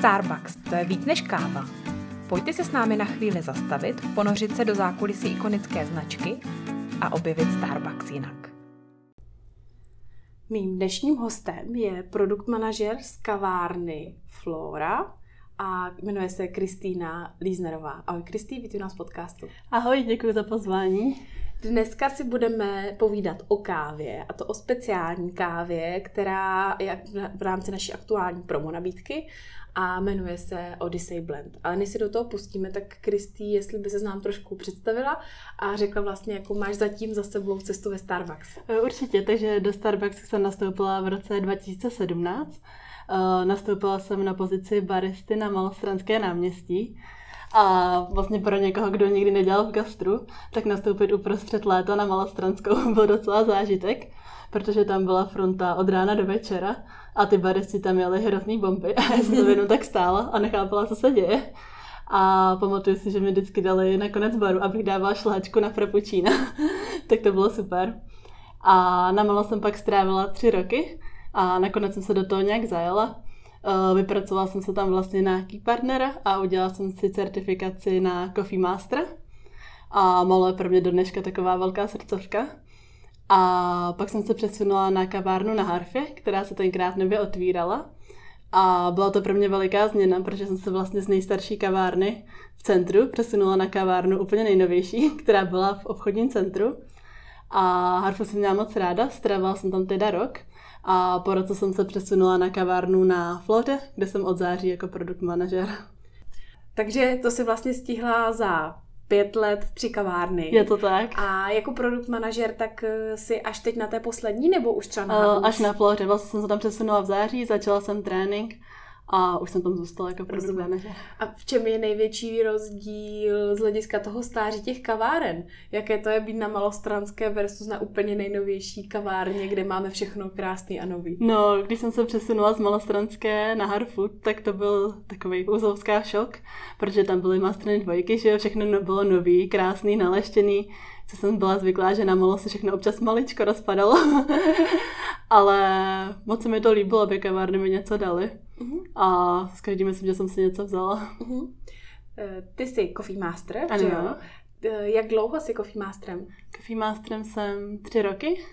Starbucks, to je víc než káva. Pojďte se s námi na chvíli zastavit, ponořit se do zákulisí ikonické značky a objevit Starbucks jinak. Mým dnešním hostem je produkt manažer z kavárny Flora a jmenuje se Kristýna Líznerová. Ahoj Kristý, vítej nás v podcastu. Ahoj, děkuji za pozvání. Dneska si budeme povídat o kávě, a to o speciální kávě, která je v rámci naší aktuální promo nabídky a jmenuje se Odyssey Blend. Ale než si do toho pustíme, tak Kristý, jestli by se nám trošku představila a řekla vlastně, jakou máš zatím za sebou cestu ve Starbucks. E, určitě, takže do Starbucks jsem nastoupila v roce 2017. E, nastoupila jsem na pozici baristy na Malostranské náměstí. A vlastně pro někoho, kdo nikdy nedělal v gastru, tak nastoupit uprostřed léta na Malostranskou byl docela zážitek, protože tam byla fronta od rána do večera a ty baristi tam měli hrozný bomby a já jsem jenom tak stála a nechápala, co se děje. A pamatuju si, že mi vždycky dali na konec baru, abych dávala šláčku na frappuccino. tak to bylo super. A na malo jsem pak strávila tři roky a nakonec jsem se do toho nějak zajela. Eh, vypracovala jsem se tam vlastně na Key Partnera a udělala jsem si certifikaci na Coffee Master. A malo je pro mě do dneška taková velká srdcovka. A pak jsem se přesunula na kavárnu na Harfě, která se tenkrát nově otvírala. A byla to pro mě veliká změna, protože jsem se vlastně z nejstarší kavárny v centru přesunula na kavárnu úplně nejnovější, která byla v obchodním centru. A Harfu jsem měla moc ráda, strávila jsem tam teda rok. A po roce jsem se přesunula na kavárnu na Flode, kde jsem od září jako produkt manažer. Takže to si vlastně stihla za pět let, tři kavárny. Je to tak. A jako produkt manažer, tak eh, si až teď na té poslední, nebo už třeba na uh, Až na Floře. Vlastně jsem se tam přesunula v září, začala jsem trénink a už jsem tam zůstala jako produkt manažer. A v čem je největší rozdíl z hlediska toho stáří těch kaváren? Jaké to je být na malostranské versus na úplně nejnovější kavárně, kde máme všechno krásný a nový? No, když jsem se přesunula z malostranské na Harfood, tak to byl takový úzovská šok, protože tam byly mastriny dvojky, že všechno bylo nový, krásný, naleštěný, co jsem byla zvyklá, že na malo se všechno občas maličko rozpadalo. Ale moc se mi to líbilo, aby kavárny mi něco dali. Uh-huh. A s každým myslím, že jsem si něco vzala. Uh-huh. Ty jsi Coffee Master, ano. že jo? Eh, jak dlouho jsi Coffee Masterem? Coffee Masterem jsem tři roky.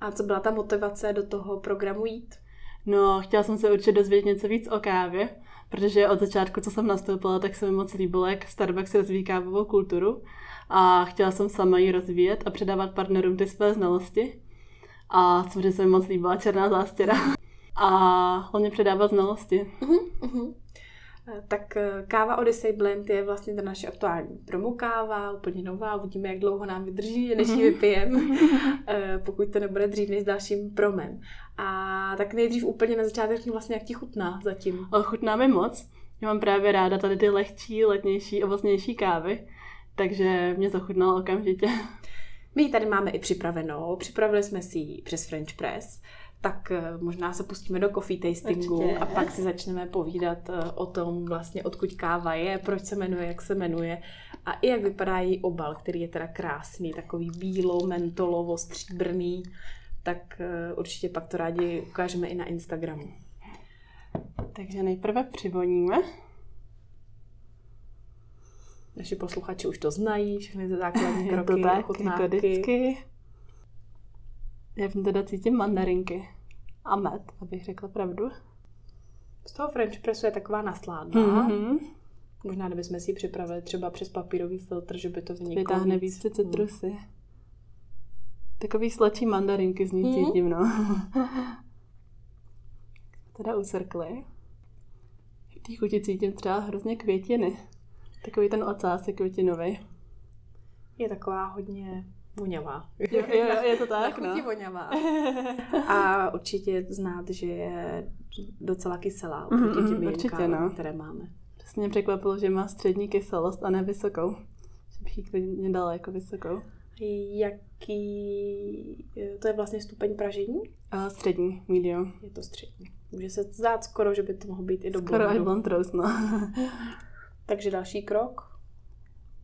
A co byla ta motivace do toho programu jít? No, chtěla jsem se určitě dozvědět něco víc o kávě, protože od začátku, co jsem nastoupila, tak se mi moc líbilo, jak Starbucks rozvíjí kávovou kulturu a chtěla jsem sama ji rozvíjet a předávat partnerům ty své znalosti. A samozřejmě se mi moc líbila černá zástěra. A hlavně předávat znalosti. Uh-huh, uh-huh. Tak eh, káva Odyssey Blend je vlastně ta naše aktuální promo káva, úplně nová, uvidíme, jak dlouho nám vydrží, než ji mhm. vypijem, eh, pokud to nebude dřív než s dalším promem. A tak nejdřív úplně na začátek vlastně, jak ti chutná zatím. Chutná mi moc. Já mám právě ráda tady ty lehčí, letnější, ovocnější kávy, takže mě zachutnalo okamžitě. My tady máme i připravenou. Připravili jsme si ji přes French Press tak eh, možná se pustíme do coffee tastingu Určitě. a pak si začneme povídat eh, o tom vlastně, odkud káva je, proč se jmenuje, jak se jmenuje a i jak vypadá její obal, který je teda krásný, takový bílo, mentolovo, stříbrný, tak eh, určitě pak to rádi ukážeme i na Instagramu. Takže nejprve přivoníme. Naši posluchači už to znají, všechny ty základní kroky, to tak, jako vždycky. Já v teda cítím mandarinky a med, abych řekla pravdu. Z toho French pressu je taková nasládná. Mm-hmm. Možná, kdybychom si ji připravili třeba přes papírový filtr, že by to vyniklo Vytáhne víc citrusy. Mm. Takový sladší mandarinky z ní mm. cítím, no. teda usrkli. V té chuti cítím třeba hrozně květiny. Takový ten ocás je květinový. Je taková hodně voňavá. Je, je, je to tak, no. voňavá. A určitě znát, že je docela kyselá oproti těm mm, určitě, no. které máme. Přesně mě překvapilo, že má střední kyselost a ne vysokou. Že bych ji klidně dala jako vysokou. Jaký, to je vlastně stupeň pražení? A střední, medium. Je to střední. Může se zdát skoro, že by to mohlo být i do Skoro i blond roast, no. Takže další krok.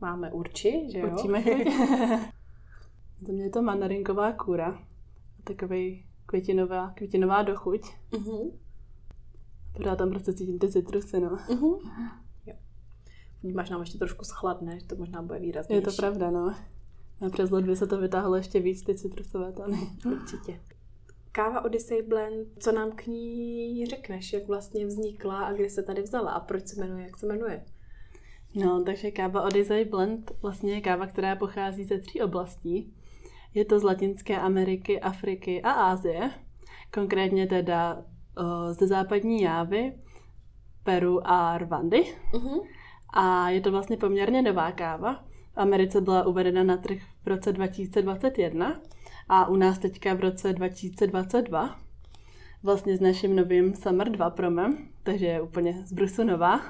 Máme urči, že jo? Určíme Za mě je to mandarinková kůra. Takový květinová, květinová dochuť. Uh-huh. Pořád tam prostě cítím ty citrusy, no. Uh-huh. Jo. Máš nám ještě trošku schladné, že to možná bude výraznější. Je to pravda, no. A přes ledvě se to vytáhlo ještě víc, ty citrusové tony. Určitě. Káva Odyssey Blend, co nám k ní řekneš, jak vlastně vznikla a kde se tady vzala a proč se jmenuje, jak se jmenuje? No, takže káva Odyssey Blend vlastně je káva, která pochází ze tří oblastí. Je to z Latinské Ameriky, Afriky a Ázie. Konkrétně teda uh, ze západní Jávy, Peru a Rwandy. Uh-huh. A je to vlastně poměrně nová káva. V Americe byla uvedena na trh v roce 2021 a u nás teďka v roce 2022. Vlastně s naším novým Summer 2 promem, takže je úplně z brusu nová.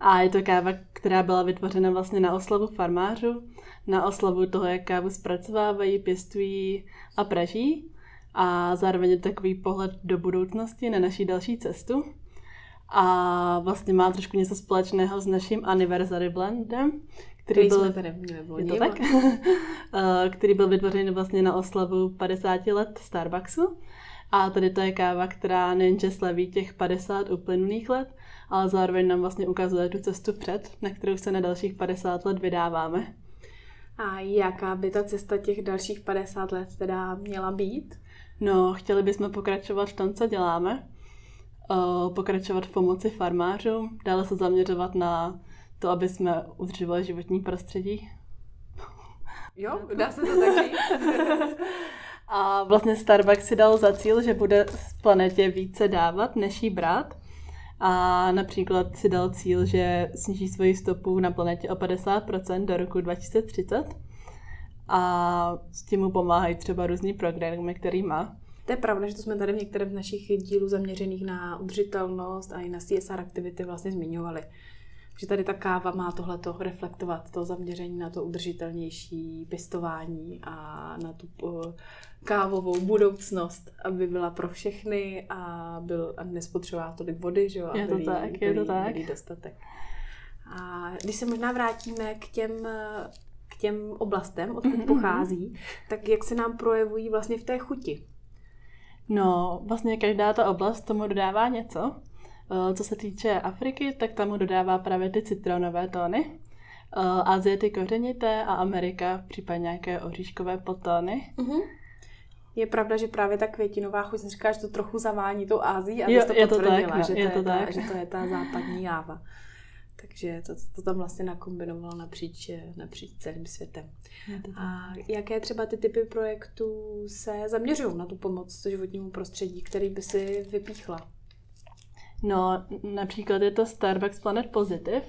A je to káva, která byla vytvořena vlastně na oslavu farmářů, na oslavu toho, jak kávu zpracovávají, pěstují a praží. A zároveň je to takový pohled do budoucnosti na naší další cestu. A vlastně má trošku něco společného s naším Anniversary Blendem, který, byl, jsme tady měli je to tak? Eh, který byl vytvořen vlastně na oslavu 50 let Starbucksu. A tady to je káva, která nejenže slaví těch 50 uplynulých let, ale zároveň nám vlastně ukazuje tu cestu před, na kterou se na dalších 50 let vydáváme. A jaká by ta cesta těch dalších 50 let teda měla být? No, chtěli bychom pokračovat v tom, co děláme. Pokračovat v pomoci farmářům, dále se zaměřovat na to, aby jsme udržovali životní prostředí. Jo, dá se to tak říct. A vlastně Starbucks si dal za cíl, že bude z planetě více dávat, než jí brát. A například si dal cíl, že sníží svoji stopu na planetě o 50% do roku 2030. A s tím mu pomáhají třeba různý programy, který má. To je pravda, že to jsme tady v některém z našich dílů zaměřených na udržitelnost a i na CSR aktivity vlastně zmiňovali že tady ta káva má tohleto reflektovat, to zaměření na to udržitelnější pěstování a na tu eh, kávovou budoucnost, aby byla pro všechny a, byl, a nespotřebovala tolik vody, že jo? Je to tak, je to tak. dostatek. A když se možná vrátíme k těm k těm oblastem, odkud mm-hmm. pochází, tak jak se nám projevují vlastně v té chuti? No, vlastně každá ta oblast tomu dodává něco. Eh, co se týče Afriky, tak tam mu dodává právě ty citronové tóny. Eh, Azie ty kořenité a Amerika případně nějaké oříškové potóny. Uh-huh. Je pravda, že právě ta květinová chuť, jsem říká, že to trochu zavání tou Ázií a jo, to je to tak, no, že, to je, to je ta, že to je ta západní jáva. Takže to, to tam vlastně nakombinovalo napříč, napříč celým světem. A jaké třeba ty typy projektů se zaměřují na tu pomoc životnímu prostředí, který by si vypíchla? No, například je to Starbucks Planet Positive,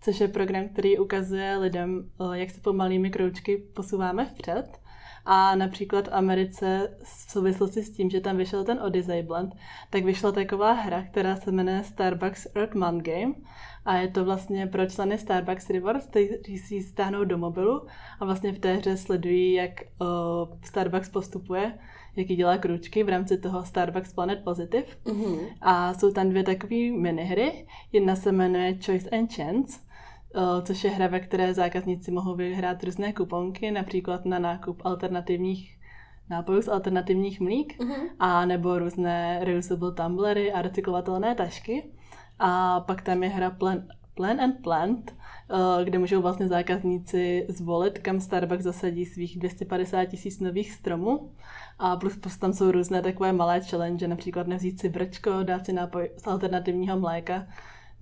což je program, který ukazuje lidem, eh, jak se pomalými kroučky posouváme vpřed. A například v Americe v souvislosti s tím, že tam vyšel ten Odyssey Blend, tak vyšla taková hra, která se jmenuje Starbucks Earth Man Game. A je to vlastně pro členy Starbucks Rewards, kteří si stáhnou do mobilu a vlastně v té hře sledují, jak uh, Starbucks postupuje jaký dělá kručky v rámci toho Starbucks Planet Positive. Mm-hmm. A jsou tam dvě takové minihry. Jedna se jmenuje Choice and Chance, eh, což je hra, ve které zákazníci mohou vyhrát různé kuponky, například na nákup alternativních nápojů z alternativních mlík, mm-hmm. a nebo různé reusable tumblery a recyklovatelné tašky. A pak tam je hra Plan, Plan and Plant, eh, kde můžou vlastně zákazníci zvolit, kam Starbucks zasadí svých 250 tisíc nových stromů. A plus, plus tam jsou různé takové malé challenge, například nevzít si brčko, dát si nápoj z alternativního mléka,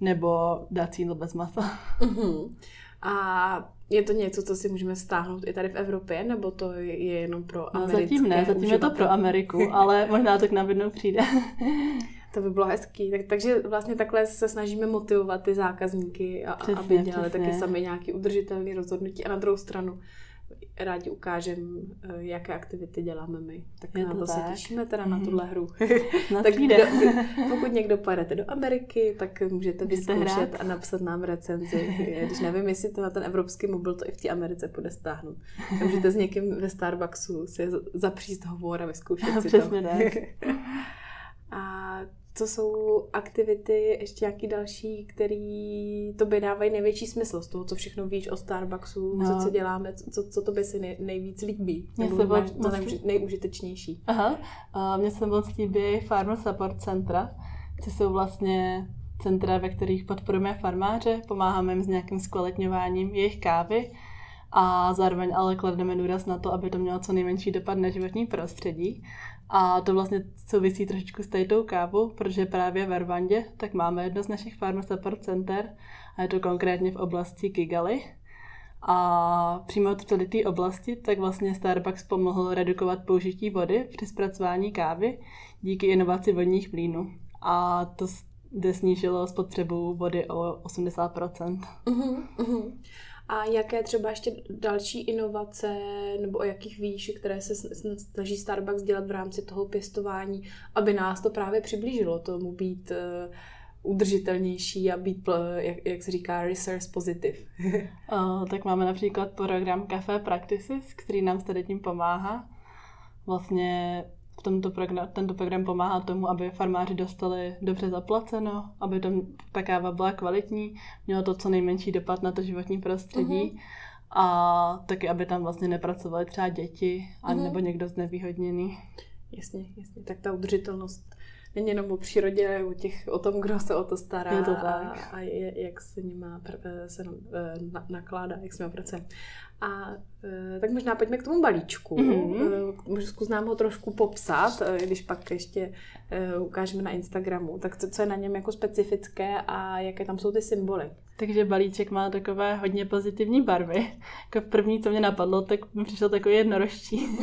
nebo dát si jídlo bez masa. Uh-huh. A je to něco, co si můžeme stáhnout i tady v Evropě, nebo to je jenom pro americké no, zatím ne, zatím uživatele? je to pro Ameriku, ale možná to k nám jednou přijde. To by bylo hezký. Tak, takže vlastně takhle se snažíme motivovat ty zákazníky, a, přesně, aby dělali přesně. taky sami nějaké udržitelné rozhodnutí. A na druhou stranu rádi ukážem, eh, jaké aktivity děláme my. Tak je na to, to se těšíme teda mm-hmm. na mhm. tuhle hru. tak kdo, pokud někdo pojedete do Ameriky, tak můžete vyzkoušet a napsat nám recenzi. Když nevím, jestli to na ten evropský mobil to i v té Americe půjde stáhnout. můžete s někým ve Starbucksu si zapříst hovor a vyzkoušet si to. tak. co jsou aktivity, ještě nějaký další, který to by dávají největší smysl z toho, co všechno víš o Starbucksu, no. co, co děláme, co, co to by si nej, nejvíc líbí, Mně se máš to nej, nejužitečnější. Aha, uh, mně se moc líbí Farmer Support Centra, což jsou vlastně centra, ve kterých podporujeme farmáře, pomáháme jim s nějakým zkvalitňováním jejich kávy a zároveň ale klademe důraz na to, aby to mělo co nejmenší dopad na životní prostředí. A to vlastně souvisí trošičku s tou kávou, protože právě v Rwandě tak máme jedno z našich farm support center a je to konkrétně v oblasti Kigali. A přímo v tady té oblasti tak vlastně Starbucks pomohl redukovat použití vody při zpracování kávy díky inovaci vodních plínů. A to kde snížilo spotřebu vody o 80%. Uh-huh, uh-huh. A jaké třeba ještě další inovace, nebo o jakých víš, které se snaží Starbucks dělat v rámci toho pěstování, aby nás to právě přiblížilo tomu být uh, udržitelnější a být, jak, jak se říká, resource positive. uh, tak máme například program Café Practices, který nám tady tím pomáhá. Vlastně v tomto program, tento program pomáhá tomu, aby farmáři dostali dobře zaplaceno, aby to, ta káva byla kvalitní, mělo to co nejmenší dopad na to životní prostředí uh-huh. a taky, aby tam vlastně nepracovali třeba děti a uh-huh. nebo někdo znevýhodněný. Jasně, jasně. Tak ta udržitelnost není jenom o přírodě, o, těch, o tom, kdo se o to stará je to tak. a, a je, jak se nima se eh, na, nakládá, jak se pracuje. A e, tak možná pojďme k tomu balíčku. Mm-hmm. Možná zkus nám ho trošku popsat, když pak ještě ukážeme na Instagramu. Tak co, co je na něm jako specifické a jaké tam jsou ty symboly? Takže balíček má takové hodně pozitivní barvy. Jako první, co mě napadlo, tak mi přišel takový jednorožčí.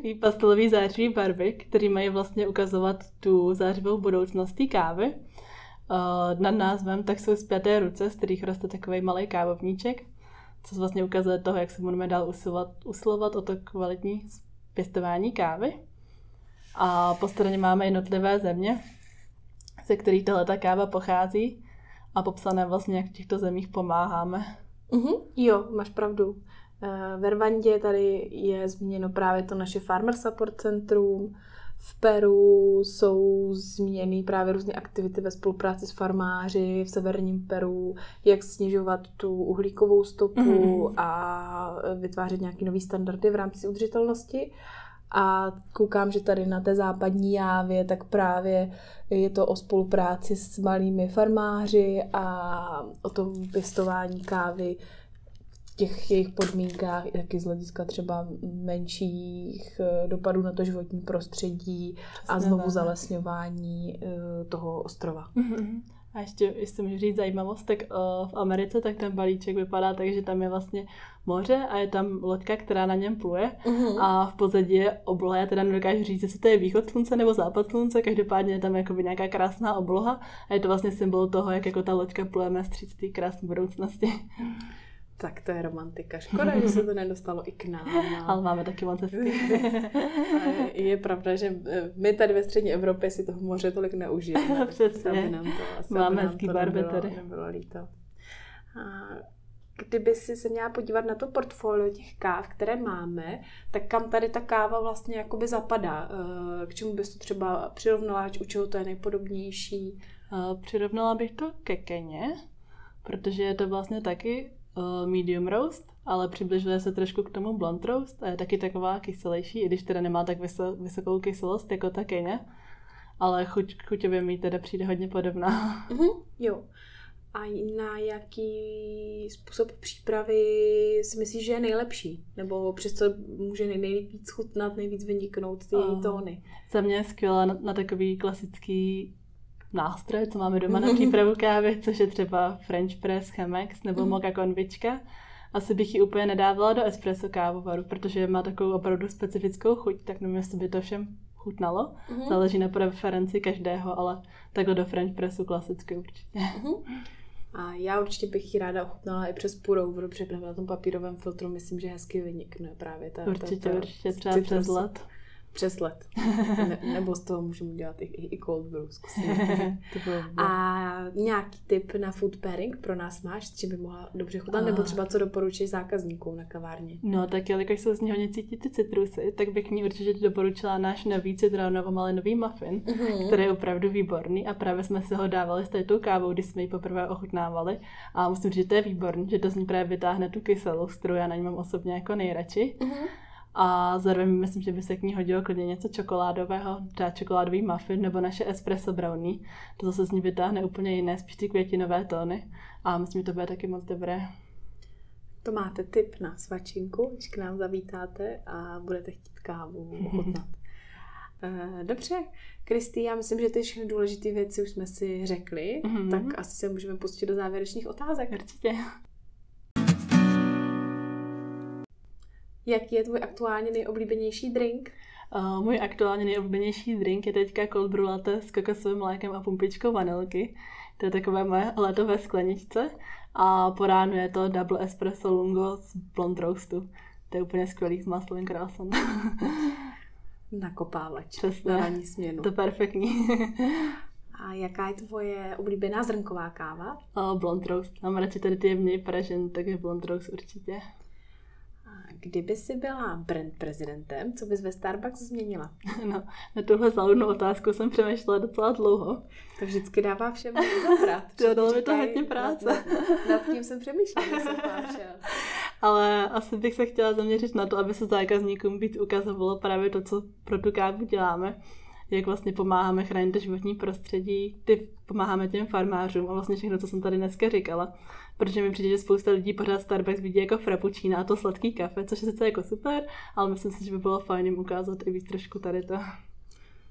Takový pastelový zářivý barvy, který mají vlastně ukazovat tu zářivou budoucnost té kávy. Nad názvem tak jsou zpěté ruce, z kterých roste takový malý kávovníček co vlastně ukazuje toho, jak se budeme dál usilovat, usilovat o to kvalitní pěstování kávy. A po straně máme jednotlivé země, ze kterých tahle káva pochází a popsané vlastně, jak v těchto zemích pomáháme. Mm-hmm. Jo, máš pravdu. Eh, v Rwandě tady je zmíněno právě to naše Farmer Support Centrum, v Peru jsou změny právě různé aktivity ve spolupráci s farmáři v severním Peru, jak snižovat tu uhlíkovou stopu mm-hmm. a vytvářet nějaké nové standardy v rámci udržitelnosti. A koukám, že tady na té západní jávě, tak právě je to o spolupráci s malými farmáři a o tom pěstování kávy těch jejich podmínkách, taky z hlediska třeba menších eh, dopadů na to životní prostředí Přesně a znovu ne. zalesňování eh, toho ostrova. Mm-hmm. A ještě, jestli můžu říct zajímavost, tak uh, v Americe tak ten balíček vypadá tak, že tam je vlastně moře a je tam loďka, která na něm pluje uh-huh. a v pozadí je obloha. Já teda nedokážu říct, jestli to je východ slunce nebo západ slunce, každopádně je tam jakoby nějaká krásná obloha a je to vlastně symbol toho, jak jako ta loďka plujeme stříc té krásné budoucnosti. Tak to je romantika. Škoda, že se to nedostalo i k nám. No. Ale máme taky moc je, je pravda, že eh, my tady ve střední Evropě si toho moře tolik neužijeme. Přesně. Aby nám to, asi máme hezký barvy tady. Nebylo líto. A kdyby si se měla podívat na to portfolio těch káv, které máme, tak kam tady ta káva vlastně jakoby zapadá? Eh, k čemu bys to třeba přirovnala, u čeho to je nejpodobnější? Eh, přirovnala bych to ke Keně, protože je to vlastně taky medium roast, ale přibližuje se trošku k tomu blond roast a je taky taková kyselější, i když teda nemá tak vysokou kyselost jako ta Kenya, ale chuť, chuťově mi teda přijde hodně podobná. Mm-hmm, jo. A na jaký způsob přípravy si myslíš, že je nejlepší? Nebo přes co může nejvíc chutnat, nejvíc vyniknout ty její tóny? Za mě je skvělá na, na takový klasický nástroje, co máme doma na přípravu kávy, což je třeba French press, Chemex nebo mhm. moka konvička. Asi bych ji úplně nedávala do espresso kávovaru, protože má takovou opravdu specifickou chuť, tak nevím, jestli by to všem chutnalo. Mm-hmm. Záleží na preferenci každého, ale takhle do French pressu klasicky určitě. Mm-hmm. A já určitě bych ji ráda ochutnala i přes purou, protože na tom papírovém filtru myslím, že hezky vynikne právě ta Určitě, ta, ta, určitě, třeba přes let přes let. Ne, nebo z toho můžeme udělat i, i cold brew. a nějaký tip na food pairing pro nás máš, či by mohla dobře chutnat, nebo třeba co doporučíš zákazníkům na kavárně? No tak jelikož se z něho necítí ty citrusy, tak bych ní určitě doporučila náš nový citronovo-malinový muffin, mm-hmm. který je opravdu výborný a právě jsme si ho dávali s této kávou, když jsme ji poprvé ochutnávali a musím říct, že to je výborný, že to z ní právě vytáhne tu kyselost, kterou já na ní mám osobně jako nejradši. Mm-hmm A zároveň myslím, že by se k ní hodilo klidně něco čokoládového, třeba čokoládový muffin nebo naše espresso brownie. To zase z ní vytáhne úplně jiné, spíš ty květinové tóny. A myslím, že to bude taky moc dobré. To máte tip na svačinku, když k nám zavítáte a budete chtít kávu ochutnat. Eh, dobře, Kristý, já myslím, že ty všechny důležité věci už jsme si řekli, mm-hmm. tak asi se můžeme pustit do závěrečných otázek. Určitě. Jaký je tvůj aktuálně nejoblíbenější drink? Uh, můj aktuálně nejoblíbenější drink je teďka cold brew latte s kokosovým mlékem a pumpičkou vanilky. To je takové moje letové skleničce. A po ránu je to double espresso lungo z blond roastu. To je úplně skvělý s maslovým krásem. Nakopávač Přesně. na ranní směnu. To je perfektní. A jaká je tvoje oblíbená zrnková káva? uh, blond roast. Mám radši tady ty jemný pražen, takže blond roast určitě. Kdyby si byla brand prezidentem, co bys ve Starbucks změnila? No, na tuhle záludnou otázku jsem přemýšlela docela dlouho. To vždycky dává všem zabrat. To dalo mi to hodně práce. Nad, nad, tím jsem přemýšlela, jsem. Ale asi bych se chtěla zaměřit na to, aby se zákazníkům víc ukazovalo právě to, co pro tu kávu děláme. Jak vlastně pomáháme chránit životní prostředí, ty pomáháme těm farmářům a vlastně všechno, co jsem tady dneska říkala. Protože mi přijde, že spousta lidí pořád Starbucks vidí jako frappuccino a to sladký kafe, což je sice jako super, ale myslím si, že by bylo fajn jim ukázat i víc trošku tady to.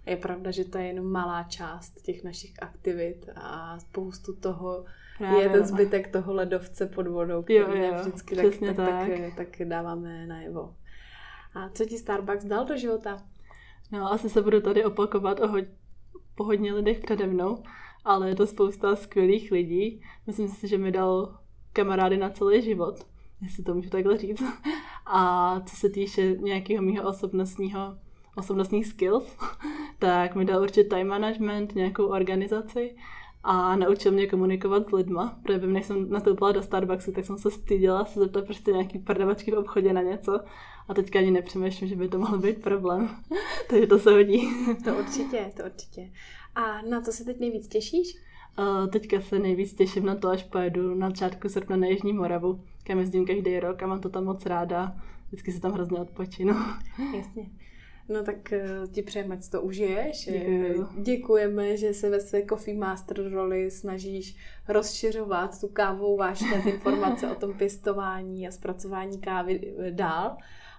Je pravda, že to je jenom malá část těch našich aktivit a spoustu toho Právě, je ten zbytek toho ledovce pod vodou, který Jo, jo, vždycky tak, přesně tak, tak, tak. tak dáváme najevo. A co ti Starbucks dal do života? No, asi se budu tady opakovat o ho- po hodně lidech přede mnou, ale je to spousta skvělých lidí. Myslím si, že mi dal kamarády na celý život, jestli to můžu takhle říct. A co se týče nějakého mého osobnostního osobnostních skills, tak mi dal určitě time management, nějakou organizaci a naučil mě komunikovat s lidma, protože než jsem nastoupila do Starbucksu, tak jsem se styděla se zeptat prostě nějaký prdavačky v obchodě na něco a teďka ani nepřemýšlím, že by to mohl být problém. Takže to se hodí. To určitě, to určitě. A na co se teď nejvíc těšíš? A teďka se nejvíc těším na to, až pojedu na začátku srpna na Jižní Moravu, kam jezdím každý rok a mám to tam moc ráda. Vždycky se tam hrozně odpočinu. Jasně. No tak eh, ti přejeme, ať si to užiješ. Eh, Děkujeme, že se ve své Coffee Master roli snažíš rozšiřovat tu kávou vášně, ty informace o tom pěstování a zpracování kávy eh, dál.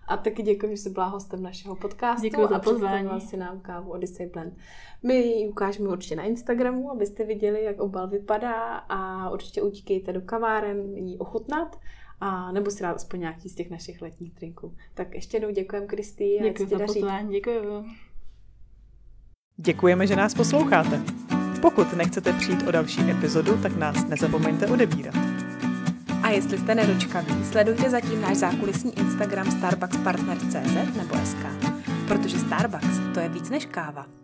A taky děkuji, že jsi byla hostem našeho podcastu Děkuji za a představila si nám kávu Odyssey Blend. My ji ukážeme určitě na Instagramu, abyste viděli, jak obal vypadá a určitě utíkejte do kaváren ji ochutnat a nebo si dát aspoň nějaký z těch našich letních drinků. Tak ještě jednou děkujeme, Kristý. Děkuji za daří. pozvání, děkuji. Děkujeme, že nás posloucháte. Pokud nechcete přijít o další epizodu, tak nás nezapomeňte odebírat. A jestli jste nedočkaví, sledujte zatím náš zákulisní Instagram starbuckspartners.cz nebo SK. Protože Starbucks to je víc než káva.